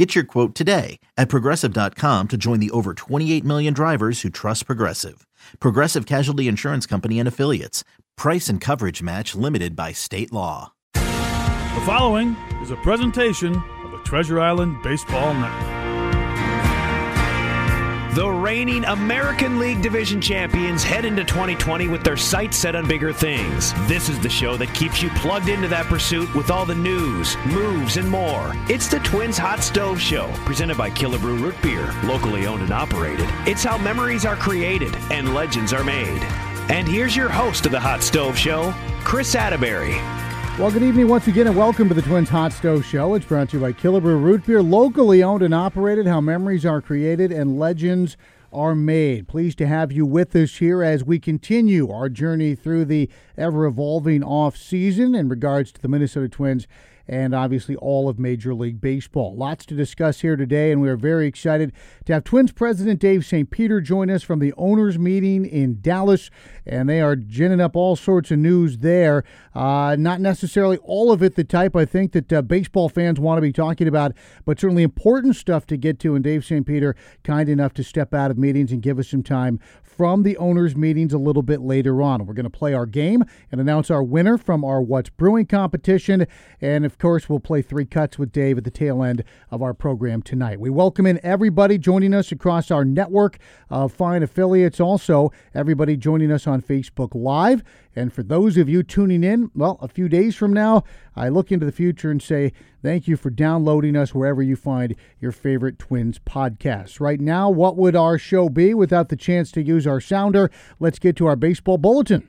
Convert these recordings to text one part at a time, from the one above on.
Get your quote today at progressive.com to join the over 28 million drivers who trust Progressive. Progressive Casualty Insurance Company and Affiliates. Price and coverage match limited by state law. The following is a presentation of the Treasure Island Baseball Network. The reigning American League Division champions head into 2020 with their sights set on bigger things. This is the show that keeps you plugged into that pursuit with all the news, moves, and more. It's the Twins Hot Stove Show, presented by Killebrew Root Beer, locally owned and operated. It's how memories are created and legends are made. And here's your host of the Hot Stove Show, Chris Atterbury. Well, good evening once again, and welcome to the Twins Hot Stove Show. It's brought to you by Killebrew Root Beer, locally owned and operated. How memories are created and legends are made. Pleased to have you with us here as we continue our journey through the ever evolving off season in regards to the Minnesota Twins and obviously all of Major League Baseball. Lots to discuss here today, and we are very excited to have Twins President Dave St. Peter join us from the owners' meeting in Dallas, and they are ginning up all sorts of news there. Uh, not necessarily all of it the type I think that uh, baseball fans want to be talking about, but certainly important stuff to get to. And Dave St. Peter, kind enough to step out of meetings and give us some time from the owners' meetings a little bit later on. We're going to play our game and announce our winner from our What's Brewing competition. And of course, we'll play three cuts with Dave at the tail end of our program tonight. We welcome in everybody joining us across our network of fine affiliates. Also, everybody joining us on Facebook Live. And for those of you tuning in, well, a few days from now, I look into the future and say thank you for downloading us wherever you find your favorite Twins podcasts. Right now, what would our show be without the chance to use our sounder? Let's get to our baseball bulletin.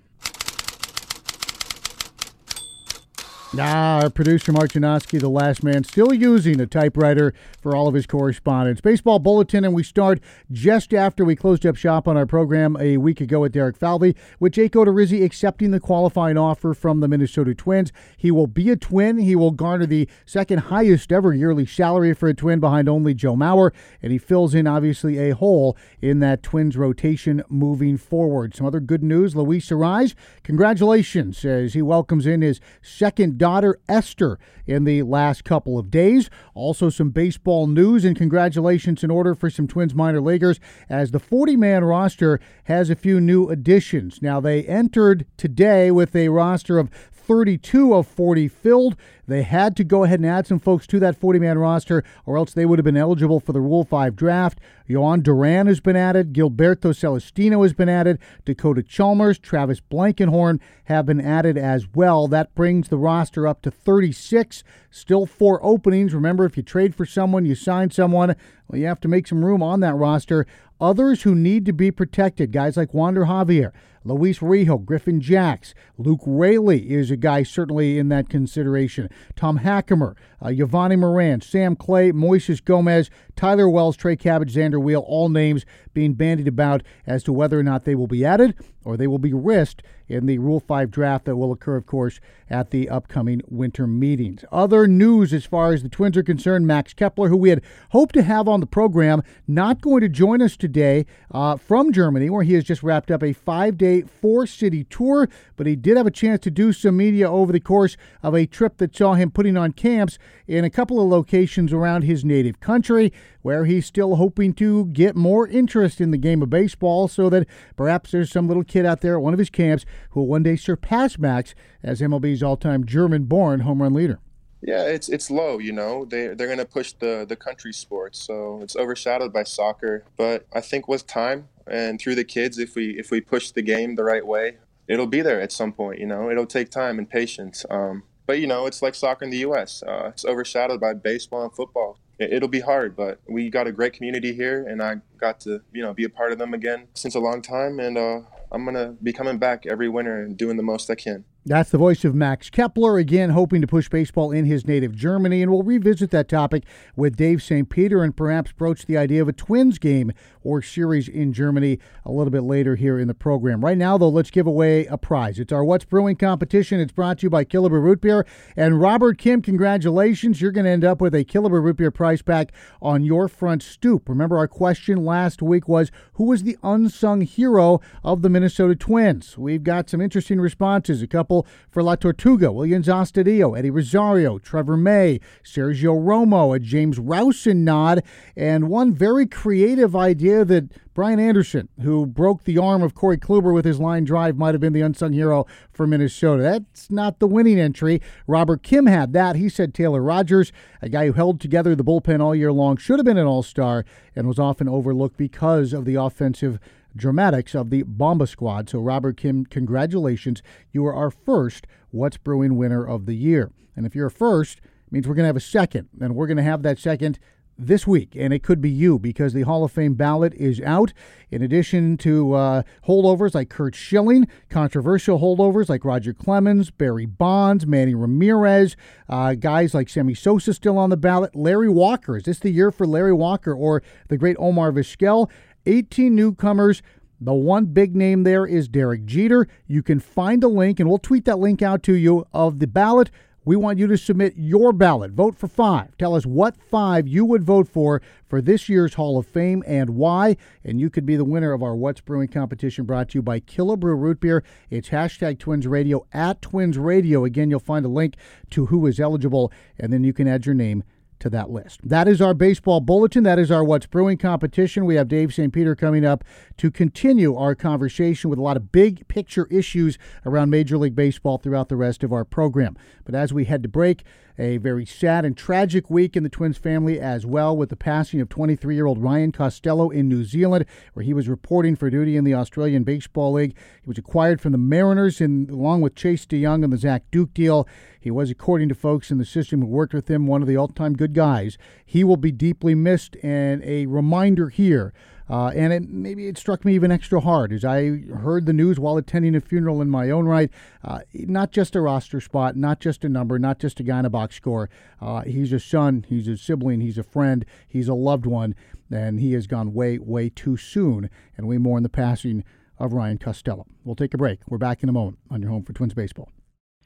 Ah, our producer Mark Janoski, the last man, still using a typewriter for all of his correspondence. Baseball bulletin, and we start just after we closed up shop on our program a week ago at Derek Falvey, with Jake Odorizzi accepting the qualifying offer from the Minnesota Twins. He will be a Twin. He will garner the second highest ever yearly salary for a Twin behind only Joe Mauer, and he fills in obviously a hole in that Twins rotation moving forward. Some other good news: Luis Arraez, congratulations as he welcomes in his second daughter Esther in the last couple of days. Also, some baseball news and congratulations in order for some Twins minor leaguers as the 40 man roster has a few new additions. Now, they entered today with a roster of 32 of 40 filled. They had to go ahead and add some folks to that 40 man roster, or else they would have been eligible for the Rule 5 draft. Jhoan Duran has been added. Gilberto Celestino has been added. Dakota Chalmers, Travis Blankenhorn have been added as well. That brings the roster up to 36. Still four openings. Remember, if you trade for someone, you sign someone, well, you have to make some room on that roster. Others who need to be protected, guys like Wander Javier, Luis Rijo, Griffin Jax, Luke Raley is a guy certainly in that consideration. Tom Hackimer, uh, Moran, Sam Clay, Moises Gomez, Tyler Wells, Trey Cabbage, Zander Wiel, all names being bandied about as to whether or not they will be added or they will be risked in the Rule 5 draft that will occur, of course, at the upcoming winter meetings. Other news as far as the Twins are concerned Max Kepler, who we had hoped to have on the program, not going to join us today uh, from Germany, where he has just wrapped up a five day, four city tour, but he did have a chance to do some media over the course of a trip that saw him putting on camps in a couple of locations around his native country, where he's still hoping to get more interest in the game of baseball so that perhaps there's some little kid out there at one of his camps who will one day surpass Max as MLB's all-time German-born home run leader. Yeah, it's it's low, you know. They they're gonna push the the country sports, so it's overshadowed by soccer. But I think with time and through the kids, if we if we push the game the right way, it'll be there at some point. You know, it'll take time and patience. Um, but you know, it's like soccer in the U.S. Uh, it's overshadowed by baseball and football. It, will be hard, but we got a great community here, and I got to you know be a part of them again since a long time, and uh, I'm gonna be coming back every winter and doing the most I can. That's the voice of Max Kepler, again, hoping to push baseball in his native Germany. And we'll revisit that topic with Dave St. Peter and perhaps broach the idea of a Twins game or series in Germany a little bit later here in the program. Right now, though, let's give away a prize. It's our What's Brewing competition. It's brought to you by Killebrew Root Beer. And Robert Kim, congratulations. You're going to end up with a Killebrew Root Beer prize pack on your front stoop. Remember, our question last week was who was the unsung hero of the Minnesota Twins? We've got some interesting responses. A couple couple for La Tortuga, Willians Astudillo, Eddie Rosario, Trevor May, Sergio Romo, a James Rowson nod, and one very creative idea that Brian Anderson, who broke the arm of Corey Kluber with his line drive, might have been the unsung hero for Minnesota. That's not the winning entry. Robert Kim had that. He said Taylor Rogers, a guy who held together the bullpen all year long, should have been an all star and was often overlooked because of the offensive dramatics of the Bomba Squad. So, Robert Kim, congratulations. You are our first What's Brewing winner of the year. And if you're first, it means we're going to have a second. And we're going to have that second this week, and it could be you because the Hall of Fame ballot is out. In addition to uh, holdovers like Curt Schilling, controversial holdovers like Roger Clemens, Barry Bonds, Manny Ramirez, uh, guys like Sammy Sosa still on the ballot. Larry Walker, is this the year for Larry Walker or the great Omar Vizquel? 18 newcomers. The one big name there is Derek Jeter. You can find a link, and we'll tweet that link out to you of the ballot. We want you to submit your ballot. Vote for five. Tell us what five you would vote for for this year's Hall of Fame and why. And you could be the winner of our What's Brewing competition brought to you by Killebrew Root Beer. It's hashtag Twins Radio at Twins Radio. Again, you'll find a link to who is eligible, and then you can add your name to that list. That is our baseball bulletin. That is our What's Brewing competition. We have Dave St. Peter coming up to continue our conversation with a lot of big picture issues around Major League Baseball throughout the rest of our program. But as we head to break, a very sad and tragic week in the Twins family as well, with the passing of 23 year old Ryan Costello in New Zealand, where he was reporting for duty in the Australian Baseball League. He was acquired from the Mariners, and along with Chase De Jong and the Zach Duke deal, he was, according to folks in the system who worked with him, one of the all time good guys. He will be deeply missed, and a reminder here uh, and it, maybe it struck me even extra hard as I heard the news while attending a funeral in my own right. Uh, not just a roster spot, not just a number, not just a guy in a box score. Uh, he's a son, he's a sibling, he's a friend, he's a loved one, and he has gone way, way too soon. And we mourn the passing of Ryan Costello. We'll take a break. We're back in a moment on your home for Twins Baseball.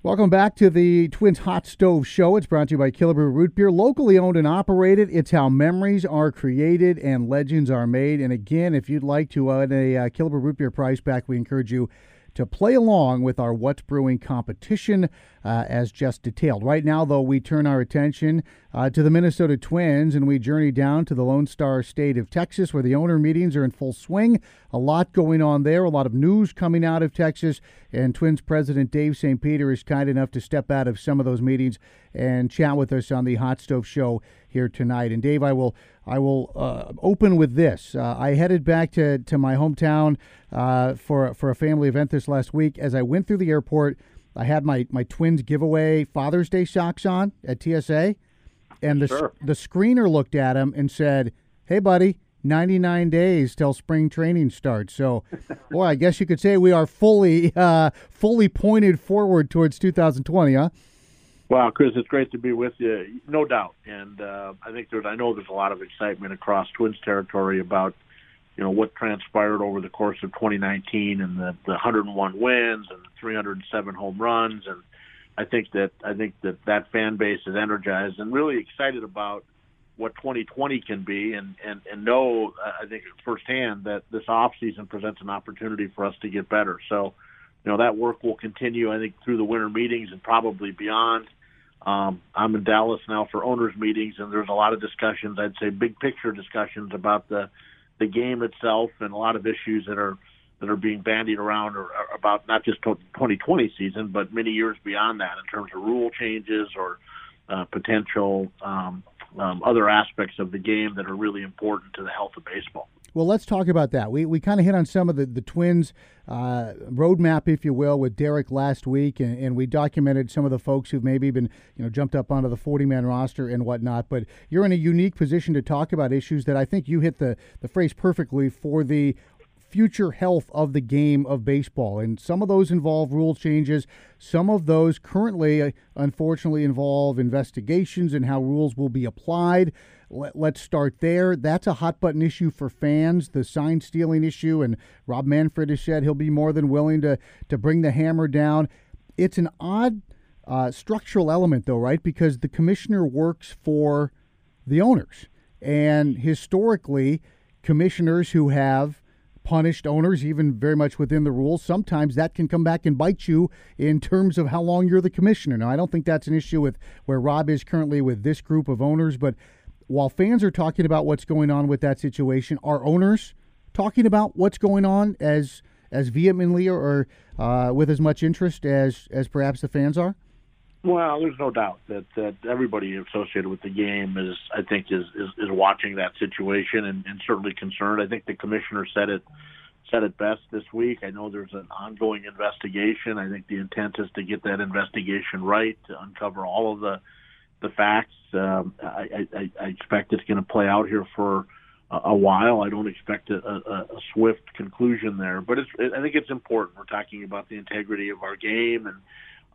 Welcome back to the Twins Hot Stove Show. It's brought to you by Killebrew Root Beer, locally owned and operated. It's how memories are created and legends are made. And again, if you'd like to add a uh, Killebrew Root Beer price pack, we encourage you to play along with our What's Brewing competition uh, as just detailed. Right now, though, we turn our attention uh, to the Minnesota Twins and we journey down to the Lone Star State of Texas where the owner meetings are in full swing. A lot going on there, a lot of news coming out of Texas. And Twins President Dave St. Peter is kind enough to step out of some of those meetings and chat with us on the Hot Stove Show here tonight. And Dave, I will I will uh, open with this. Uh, I headed back to, to my hometown uh, for for a family event this last week. As I went through the airport, I had my, my twins giveaway Father's Day socks on at TSA, and the sure. the screener looked at him and said, "Hey, buddy." 99 days till spring training starts. So, boy, I guess you could say we are fully uh, fully pointed forward towards 2020, huh? Well, Chris, it's great to be with you, no doubt. And uh, I think there's, I know there's a lot of excitement across Twins territory about, you know, what transpired over the course of 2019 and the, the 101 wins and the 307 home runs. And I think that I think that that fan base is energized and really excited about what 2020 can be, and and and know I think firsthand that this off season presents an opportunity for us to get better. So you know that work will continue. I think through the winter meetings and probably beyond. Um, I'm in Dallas now for owners meetings, and there's a lot of discussions. I'd say big picture discussions about the the game itself and a lot of issues that are that are being bandied around or, or about not just 2020 season, but many years beyond that in terms of rule changes or uh, potential um, um, other aspects of the game that are really important to the health of baseball. Well, let's talk about that. We, we kind of hit on some of the, the Twins' uh, roadmap, if you will, with Derek last week, and, and we documented some of the folks who've maybe been you know jumped up onto the 40 man roster and whatnot. But you're in a unique position to talk about issues that I think you hit the, the phrase perfectly for the future health of the game of baseball. And some of those involve rule changes. Some of those currently, uh, unfortunately, involve investigations and how rules will be applied. Let, us start there. That's a hot button issue for fans, the sign stealing issue. And Rob Manfred has said he'll be more than willing to, to bring the hammer down. It's an odd uh, structural element, though, right? Because the commissioner works for the owners. And historically, commissioners who have punished owners, even very much within the rules, sometimes that can come back and bite you in terms of how long you're the commissioner. Now, I don't think that's an issue with where Rob is currently with this group of owners, but while fans are talking about what's going on with that situation, are owners talking about what's going on as as vehemently or uh, with as much interest as as perhaps the fans are? Well, there's no doubt that, that everybody associated with the game is, I think, is is, is watching that situation and, and certainly concerned. I think the commissioner said it said it best this week. I know there's an ongoing investigation. I think the intent is to get that investigation right, to uncover all of the the facts. Um, I, I, I expect it's going to play out here for a, a while. I don't expect a, a, a swift conclusion there, but it's, I think it's important. We're talking about the integrity of our game and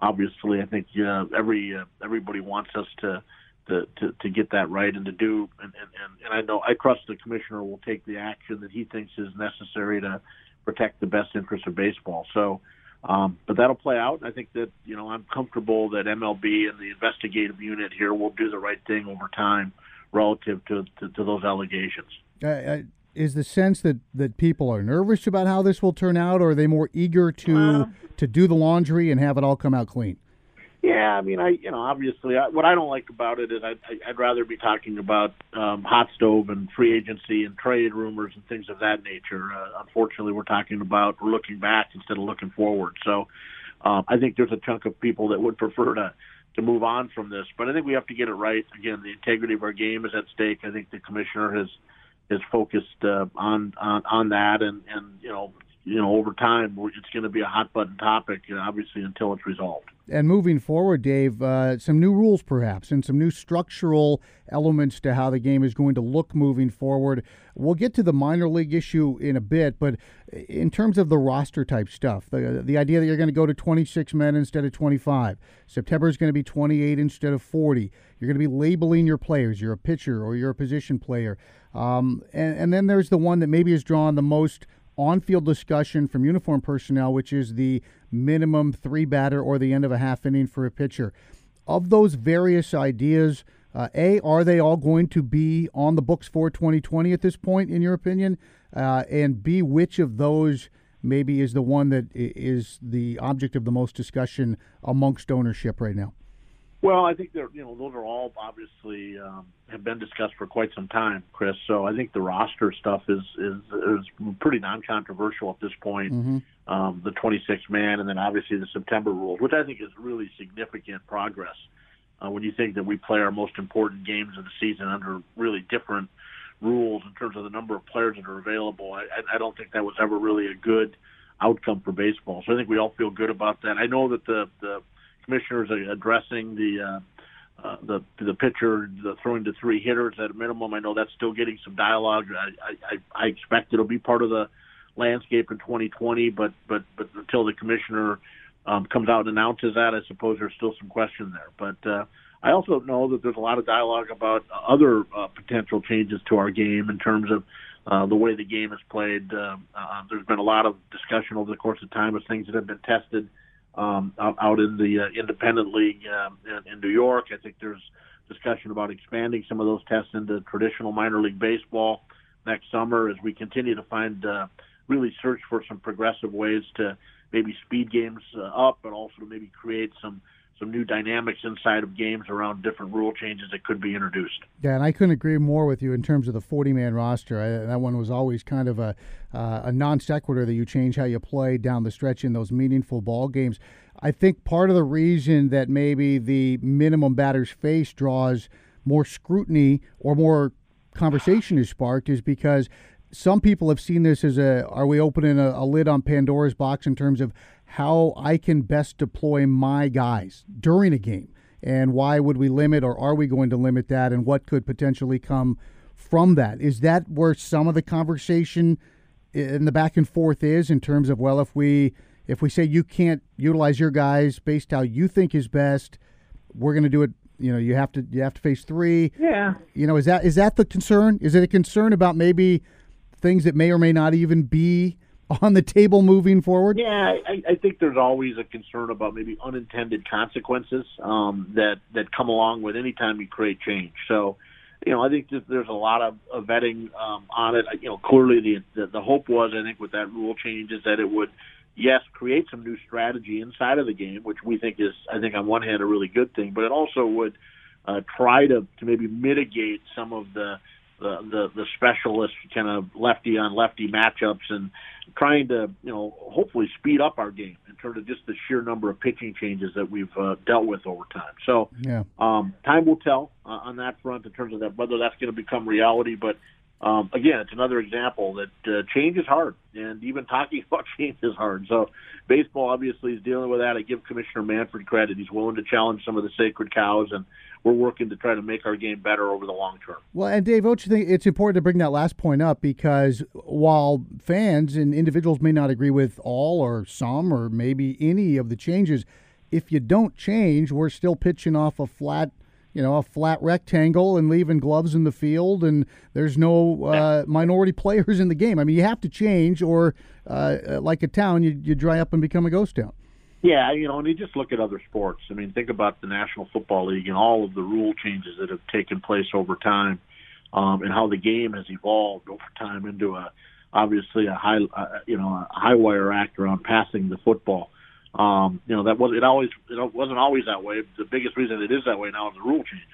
obviously, I think uh, every uh, everybody wants us to, to to to get that right and to do. And, and and I know I trust the commissioner will take the action that he thinks is necessary to protect the best interests of baseball. So. Um, but that'll play out. I think that you know I'm comfortable that MLB and the investigative unit here will do the right thing over time relative to to, to those allegations. Uh, is the sense that, that people are nervous about how this will turn out, or are they more eager to uh, to do the laundry and have it all come out clean? Yeah, I mean, I you know, obviously, I, what I don't like about it is I, I, I'd rather be talking about um, hot stove and free agency and trade rumors and things of that nature. Uh, unfortunately, we're talking about we're looking back instead of looking forward. So, um, I think there's a chunk of people that would prefer to to move on from this, but I think we have to get it right. Again, the integrity of our game is at stake. I think the commissioner has is focused uh, on, on on that, and and you know you know over time it's going to be a hot button topic, obviously until it's resolved. And moving forward, Dave, uh, some new rules perhaps, and some new structural elements to how the game is going to look moving forward. We'll get to the minor league issue in a bit, but in terms of the roster type stuff, the the idea that you're going to go to 26 men instead of 25, September is going to be 28 instead of 40. You're going to be labeling your players. You're a pitcher or you're a position player. Um, and, and then there's the one that maybe has drawn the most on field discussion from uniform personnel, which is the minimum three batter or the end of a half inning for a pitcher. Of those various ideas, uh, A, are they all going to be on the books for 2020 at this point, in your opinion? Uh, and B, which of those maybe is the one that is the object of the most discussion amongst ownership right now? Well, I think they're you know those are all obviously um, have been discussed for quite some time, Chris. So I think the roster stuff is is is pretty non-controversial at this point. Mm-hmm. Um, the 26 man, and then obviously the September rules, which I think is really significant progress. Uh, when you think that we play our most important games of the season under really different rules in terms of the number of players that are available, I, I don't think that was ever really a good outcome for baseball. So I think we all feel good about that. I know that the the commissioners addressing the uh, uh, the the pitcher the throwing to three hitters at a minimum. I know that's still getting some dialogue. I, I, I expect it'll be part of the landscape in 2020, but but but until the commissioner um, comes out and announces that, I suppose there's still some question there. But uh, I also know that there's a lot of dialogue about other uh, potential changes to our game in terms of uh, the way the game is played. Uh, uh, there's been a lot of discussion over the course of time of things that have been tested um, out, in the uh, independent league uh, in, New York. I think there's discussion about expanding some of those tests into traditional minor league baseball next summer as we continue to find uh, really search for some progressive ways to maybe speed games uh, up, but also to maybe create some some new dynamics inside of games around different rule changes that could be introduced. Yeah, and I couldn't agree more with you in terms of the 40 man roster. I, that one was always kind of a, uh, a non sequitur that you change how you play down the stretch in those meaningful ball games. I think part of the reason that maybe the minimum batter's face draws more scrutiny or more conversation is sparked is because some people have seen this as a are we opening a, a lid on Pandora's box in terms of how I can best deploy my guys during a game. And why would we limit, or are we going to limit that? And what could potentially come from that? Is that where some of the conversation and the back and forth is in terms of well, if we if we say you can't utilize your guys based how you think is best, we're going to do it. You know, you have to you have to face three. Yeah. You know, is that is that the concern? Is it a concern about maybe things that may or may not even be on the table moving forward? Yeah, I, I think there's always a concern about maybe unintended consequences um, that that come along with any time you create change. So, you know, I think that there's a lot of, of vetting um, on it. You know, clearly the, the the hope was, I think, with that rule change is that it would, yes, create some new strategy inside of the game, which we think is, I think, on one hand, a really good thing, but it also would uh, try to to maybe mitigate some of the the, the the specialist kind of lefty on lefty matchups and trying to you know hopefully speed up our game in terms of just the sheer number of pitching changes that we've uh, dealt with over time. So yeah. um, time will tell uh, on that front in terms of that whether that's going to become reality. But um, again, it's another example that uh, change is hard, and even talking about change is hard. So baseball obviously is dealing with that. I give Commissioner Manfred credit; he's willing to challenge some of the sacred cows and we're working to try to make our game better over the long term. Well, and Dave, don't you think it's important to bring that last point up because while fans and individuals may not agree with all or some or maybe any of the changes, if you don't change, we're still pitching off a flat you know, a flat rectangle and leaving gloves in the field, and there's no uh, minority players in the game. I mean, you have to change, or uh, like a town, you, you dry up and become a ghost town. Yeah, you know, and you just look at other sports. I mean, think about the National Football League and all of the rule changes that have taken place over time, um, and how the game has evolved over time into a obviously a high, uh, you know, a high wire act around passing the football. Um, you know, that was it always it wasn't always that way. The biggest reason it is that way now is the rule changes.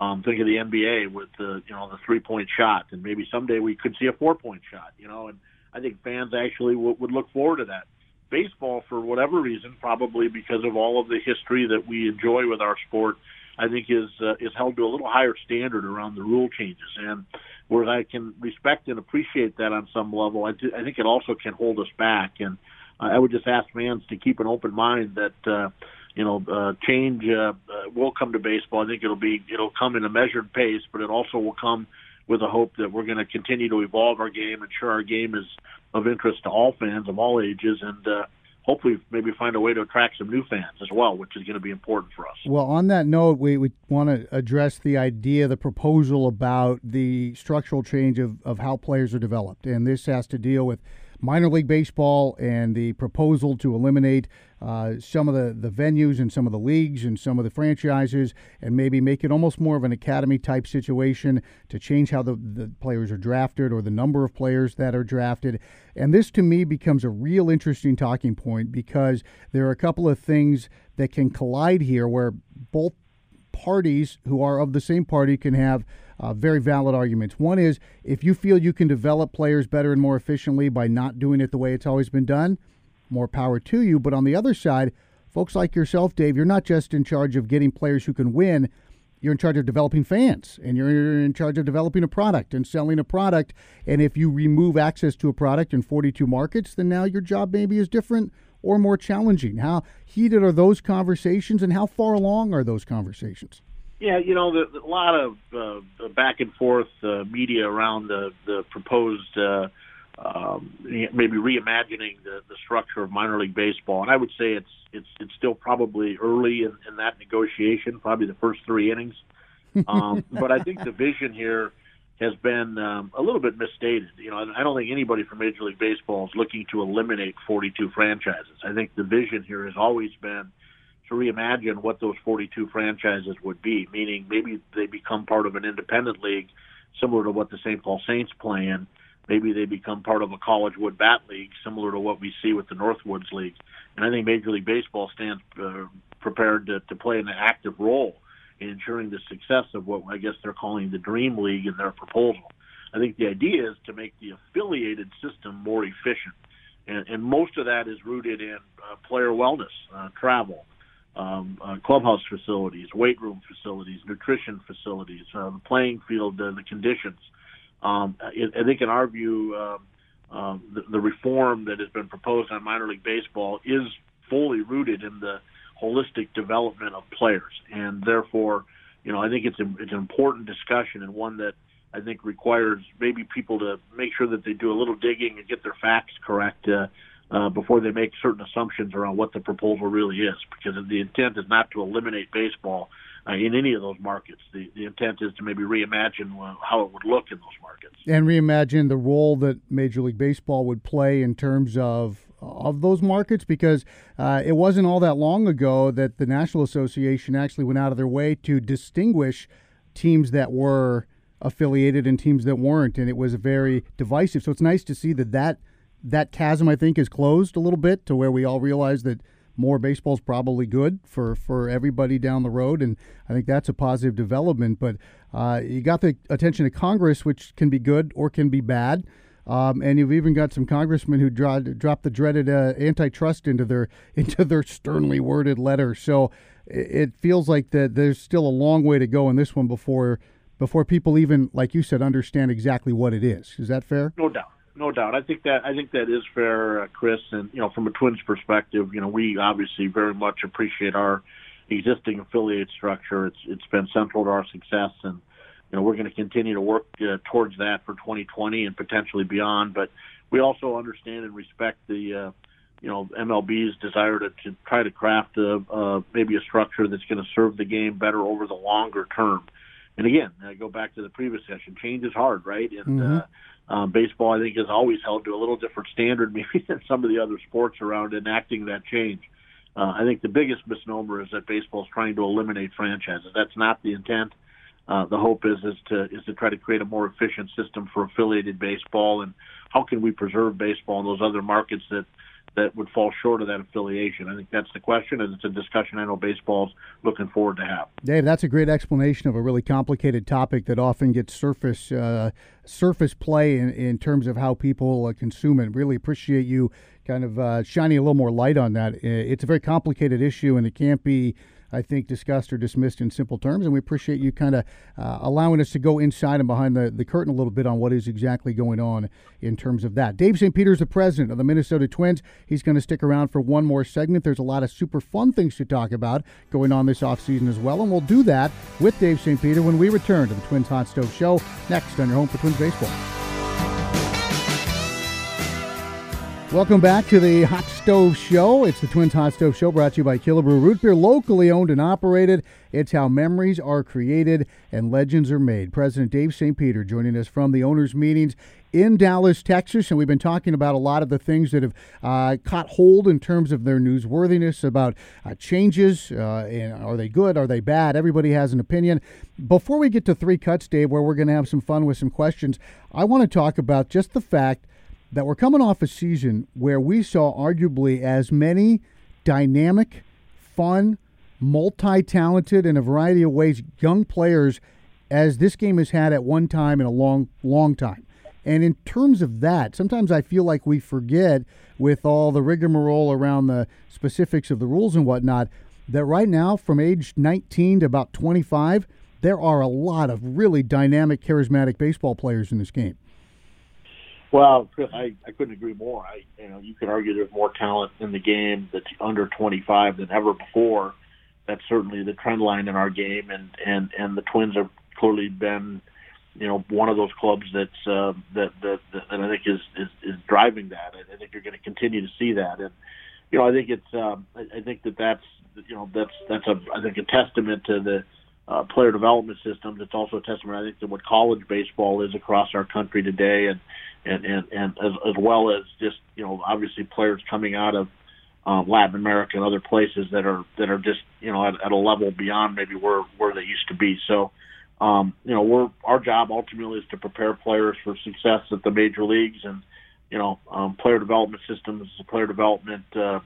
Um, think of the NBA with the you know the three point shot, and maybe someday we could see a four point shot. You know, and I think fans actually w- would look forward to that baseball, for whatever reason, probably because of all of the history that we enjoy with our sport, I think is uh, is held to a little higher standard around the rule changes. And whereas I can respect and appreciate that on some level, I, do, I think it also can hold us back. And uh, I would just ask fans to keep an open mind that. Uh, you know, uh, change uh, uh, will come to baseball. I think it'll be it'll come in a measured pace, but it also will come with the hope that we're going to continue to evolve our game, ensure our game is of interest to all fans of all ages, and uh, hopefully maybe find a way to attract some new fans as well, which is going to be important for us. Well, on that note, we, we want to address the idea, the proposal about the structural change of, of how players are developed. And this has to deal with minor league baseball and the proposal to eliminate uh, some of the, the venues and some of the leagues and some of the franchises and maybe make it almost more of an academy type situation to change how the, the players are drafted or the number of players that are drafted. And this to me becomes a real interesting talking point because there are a couple of things that can collide here where both parties who are of the same party can have uh, very valid arguments. One is if you feel you can develop players better and more efficiently by not doing it the way it's always been done, more power to you. But on the other side, folks like yourself, Dave, you're not just in charge of getting players who can win. You're in charge of developing fans, and you're in charge of developing a product and selling a product. And if you remove access to a product in 42 markets, then now your job maybe is different or more challenging. How heated are those conversations, and how far along are those conversations? Yeah, you know, the, a lot of uh, back and forth uh, media around the the proposed uh, um, maybe reimagining the, the structure of minor league baseball, and I would say it's it's it's still probably early in, in that negotiation, probably the first three innings. Um, but I think the vision here has been um, a little bit misstated. You know, I don't think anybody from Major League Baseball is looking to eliminate 42 franchises. I think the vision here has always been to reimagine what those 42 franchises would be, meaning maybe they become part of an independent league similar to what the St. Paul Saints play in. Maybe they become part of a college wood bat league similar to what we see with the Northwoods League. And I think Major League Baseball stands uh, prepared to, to play an active role in ensuring the success of what I guess they're calling the Dream League in their proposal. I think the idea is to make the affiliated system more efficient. And, and most of that is rooted in uh, player wellness, uh, travel, um, uh, clubhouse facilities, weight room facilities, nutrition facilities, uh, the playing field, uh, the conditions. Um, I, I think, in our view, uh, uh, the, the reform that has been proposed on minor league baseball is fully rooted in the holistic development of players, and therefore, you know, I think it's a, it's an important discussion and one that I think requires maybe people to make sure that they do a little digging and get their facts correct uh, uh, before they make certain assumptions around what the proposal really is. Because the intent is not to eliminate baseball uh, in any of those markets. The, the intent is to maybe reimagine how it would look in those markets and reimagine the role that Major League Baseball would play in terms of of those markets because uh, it wasn't all that long ago that the National Association actually went out of their way to distinguish teams that were affiliated and teams that weren't, and it was very divisive. So it's nice to see that that that chasm I think is closed a little bit to where we all realize that more baseball is probably good for, for everybody down the road, and I think that's a positive development. But uh, you got the attention of Congress, which can be good or can be bad. Um, and you've even got some congressmen who dropped the dreaded uh, antitrust into their into their sternly worded letter. So it feels like that there's still a long way to go in this one before before people even, like you said, understand exactly what it is. Is that fair? No doubt no doubt. I think that I think that is fair, uh, Chris. And you know, from a Twins perspective, you know, we obviously very much appreciate our existing affiliate structure. It's it's been central to our success, and you know, we're going to continue to work uh, towards that for 2020 and potentially beyond. But we also understand and respect the uh, you know MLB's desire to, to try to craft a, uh, maybe a structure that's going to serve the game better over the longer term. And again, I go back to the previous session. Change is hard, right? And mm-hmm. uh, um, baseball, I think, is always held to a little different standard, maybe than some of the other sports around enacting that change. Uh, I think the biggest misnomer is that baseball is trying to eliminate franchises. That's not the intent. Uh, the hope is is to is to try to create a more efficient system for affiliated baseball, and how can we preserve baseball in those other markets that that would fall short of that affiliation? I think that's the question, and it's a discussion I know baseball's looking forward to have. Dave, that's a great explanation of a really complicated topic that often gets surface uh, surface play in, in terms of how people uh, consume it. Really appreciate you kind of uh, shining a little more light on that. It's a very complicated issue, and it can't be I think, discussed or dismissed in simple terms. And we appreciate you kind of uh, allowing us to go inside and behind the, the curtain a little bit on what is exactly going on in terms of that. Dave St. Peter's the president of the Minnesota Twins. He's going to stick around for one more segment. There's a lot of super fun things to talk about going on this offseason as well. And we'll do that with Dave St. Peter when we return to the Twins Hot Stove Show next on your home for Twins Baseball. Welcome back to the Hot Stove Show. It's the Twins Hot Stove Show brought to you by Killebrew Root Beer, locally owned and operated. It's how memories are created and legends are made. President Dave St. Peter joining us from the owners' meetings in Dallas, Texas, and we've been talking about a lot of the things that have uh, caught hold in terms of their newsworthiness about uh, changes. Uh, and are they good? Are they bad? Everybody has an opinion. Before we get to three cuts, Dave, where we're going to have some fun with some questions, I want to talk about just the fact that we're coming off a season where we saw arguably as many dynamic, fun, multi talented, in a variety of ways, young players as this game has had at one time in a long, long time. And in terms of that, sometimes I feel like we forget with all the rigmarole around the specifics of the rules and whatnot that right now, from age 19 to about 25, there are a lot of really dynamic, charismatic baseball players in this game. Well, Chris, I, I couldn't agree more. I, you know, you could argue there's more talent in the game that's under 25 than ever before. That's certainly the trend line in our game, and and and the Twins have clearly been, you know, one of those clubs that's uh, that, that that I think is is, is driving that. I, I think you're going to continue to see that, and you know, I think it's um, I, I think that that's you know that's that's a I think a testament to the uh, player development systems. It's also a testament, I think, to what college baseball is across our country today, and and and, and as, as well as just you know obviously players coming out of um, Latin America and other places that are that are just you know at, at a level beyond maybe where where they used to be. So. Um, you know, we're our job ultimately is to prepare players for success at the major leagues, and you know, um, player development systems, player development uh,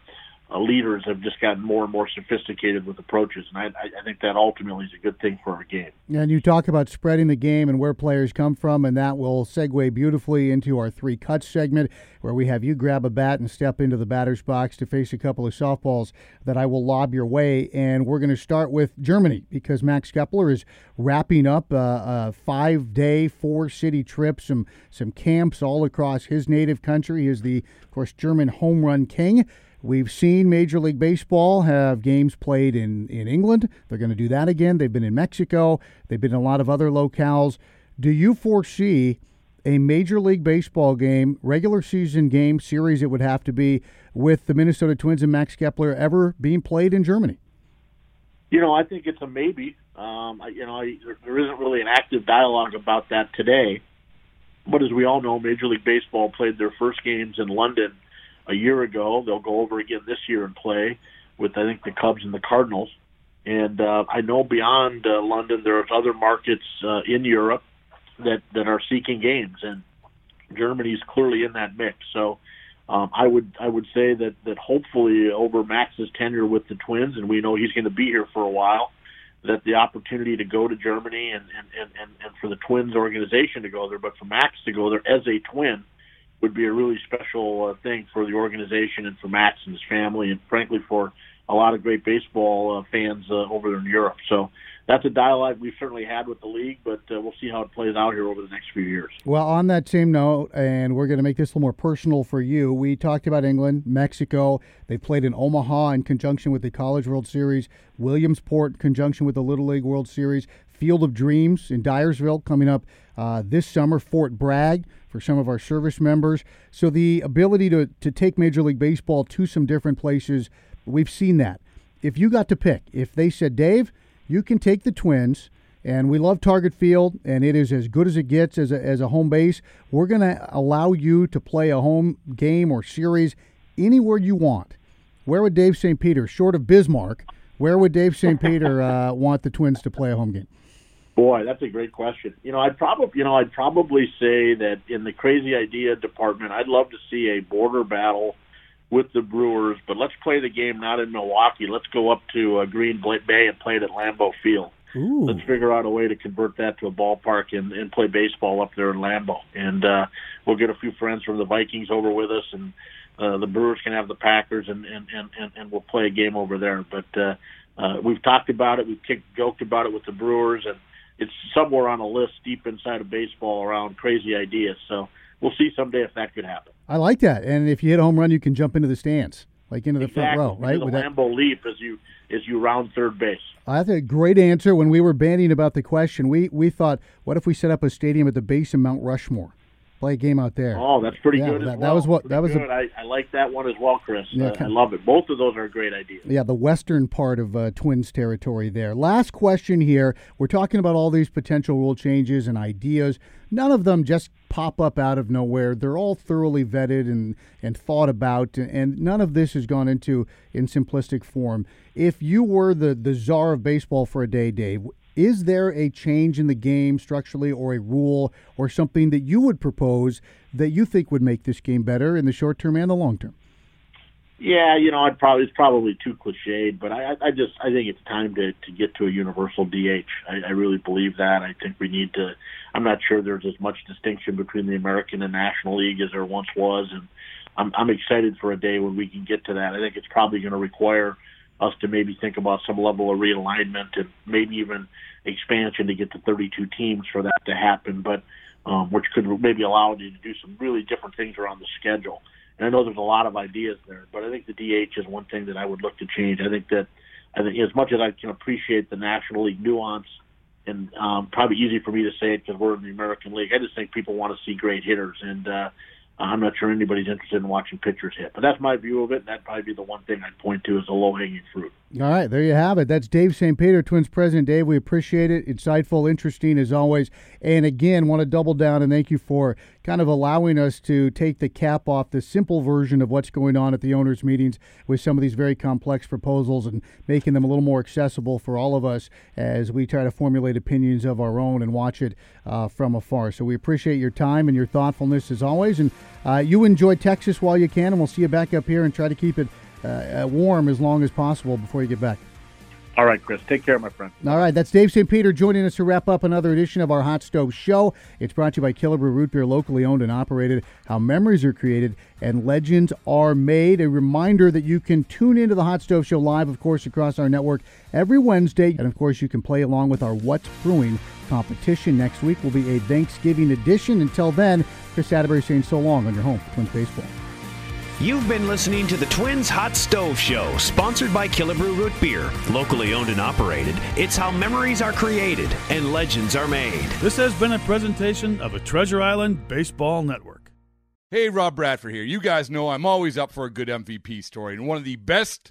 uh, leaders have just gotten more and more sophisticated with approaches, and I, I think that ultimately is a good thing for our game. And you talk about spreading the game and where players come from, and that will segue beautifully into our three cuts segment, where we have you grab a bat and step into the batter's box to face a couple of softballs that I will lob your way. And we're going to start with Germany because Max Kepler is wrapping up a, a five-day, four-city trip, some some camps all across his native country. He is the, of course, German home run king. We've seen Major League Baseball have games played in, in England. They're going to do that again. They've been in Mexico. They've been in a lot of other locales. Do you foresee a Major League Baseball game, regular season game series? It would have to be with the Minnesota Twins and Max Kepler ever being played in Germany. You know, I think it's a maybe. Um, you know, there isn't really an active dialogue about that today. But as we all know, Major League Baseball played their first games in London a year ago. They'll go over again this year and play with, I think, the Cubs and the Cardinals. And uh, I know beyond uh, London, there's other markets uh, in Europe that that are seeking games, and Germany's clearly in that mix. So um, I would I would say that that hopefully over Max's tenure with the Twins, and we know he's going to be here for a while, that the opportunity to go to Germany and, and, and, and for the Twins organization to go there, but for Max to go there as a twin would be a really special uh, thing for the organization and for Max and his family, and frankly for a lot of great baseball uh, fans uh, over there in Europe. So that's a dialogue we've certainly had with the league, but uh, we'll see how it plays out here over the next few years. Well, on that same note, and we're going to make this a little more personal for you, we talked about England, Mexico. They played in Omaha in conjunction with the College World Series, Williamsport in conjunction with the Little League World Series, Field of Dreams in Dyersville coming up uh, this summer, Fort Bragg for some of our service members. So the ability to, to take Major League Baseball to some different places, we've seen that. If you got to pick, if they said, Dave, you can take the Twins, and we love Target Field, and it is as good as it gets as a, as a home base. We're going to allow you to play a home game or series anywhere you want. Where would Dave St. Peter, short of Bismarck, where would Dave St. Peter uh, want the Twins to play a home game? Boy, that's a great question. You know, I'd probably, you know, I'd probably say that in the crazy idea department, I'd love to see a border battle with the Brewers, but let's play the game not in Milwaukee. Let's go up to uh, Green Bay and play it at Lambeau Field. Ooh. Let's figure out a way to convert that to a ballpark and, and play baseball up there in Lambeau. And uh, we'll get a few friends from the Vikings over with us, and uh, the Brewers can have the Packers, and and and and, and we'll play a game over there. But uh, uh, we've talked about it, we've kicked, joked about it with the Brewers, and it's somewhere on a list deep inside of baseball around crazy ideas. So we'll see someday if that could happen. I like that. And if you hit a home run, you can jump into the stands, like into the exactly. front row, right? The With that... leap as you as you round third base. Uh, that's a great answer. When we were bandying about the question, we we thought, what if we set up a stadium at the base of Mount Rushmore? Play a game out there. Oh, that's pretty yeah, good. That, well. that was what pretty that was. A, I, I like that one as well, Chris. Yeah, uh, I love it. Both of those are great ideas. Yeah, the western part of uh, Twins territory there. Last question here. We're talking about all these potential rule changes and ideas. None of them just pop up out of nowhere. They're all thoroughly vetted and, and thought about, and none of this has gone into in simplistic form. If you were the, the czar of baseball for a day, Dave, is there a change in the game structurally or a rule or something that you would propose that you think would make this game better in the short term and the long term? Yeah, you know, I'd probably it's probably too cliched, but I, I just I think it's time to to get to a universal DH. I, I really believe that. I think we need to. I'm not sure there's as much distinction between the American and National League as there once was, and I'm I'm excited for a day when we can get to that. I think it's probably going to require us to maybe think about some level of realignment and maybe even expansion to get to 32 teams for that to happen, but um, which could maybe allow you to do some really different things around the schedule. And I know there's a lot of ideas there, but I think the DH is one thing that I would look to change. I think that I think as much as I can appreciate the National League nuance, and um, probably easy for me to say it because we're in the American League, I just think people want to see great hitters, and uh, I'm not sure anybody's interested in watching pitchers hit. But that's my view of it. And that'd probably be the one thing I'd point to as a low hanging fruit. All right, there you have it. That's Dave St. Peter, Twins president. Dave, we appreciate it. Insightful, interesting as always. And again, want to double down and thank you for kind of allowing us to take the cap off the simple version of what's going on at the owners' meetings with some of these very complex proposals and making them a little more accessible for all of us as we try to formulate opinions of our own and watch it uh, from afar. So we appreciate your time and your thoughtfulness as always. And uh, you enjoy Texas while you can, and we'll see you back up here and try to keep it uh, uh, warm as long as possible before you get back. All right, Chris. Take care, my friend. All right, that's Dave St. Peter joining us to wrap up another edition of our Hot Stove Show. It's brought to you by Killebrew Root Beer, locally owned and operated. How memories are created and legends are made. A reminder that you can tune into the Hot Stove Show live, of course, across our network every Wednesday. And of course, you can play along with our What's Brewing competition. Next week will be a Thanksgiving edition. Until then, Chris Atterbury saying so long on your home Twins Baseball. You've been listening to the Twins Hot Stove Show, sponsored by Killebrew Root Beer. Locally owned and operated, it's how memories are created and legends are made. This has been a presentation of the Treasure Island Baseball Network. Hey, Rob Bradford here. You guys know I'm always up for a good MVP story, and one of the best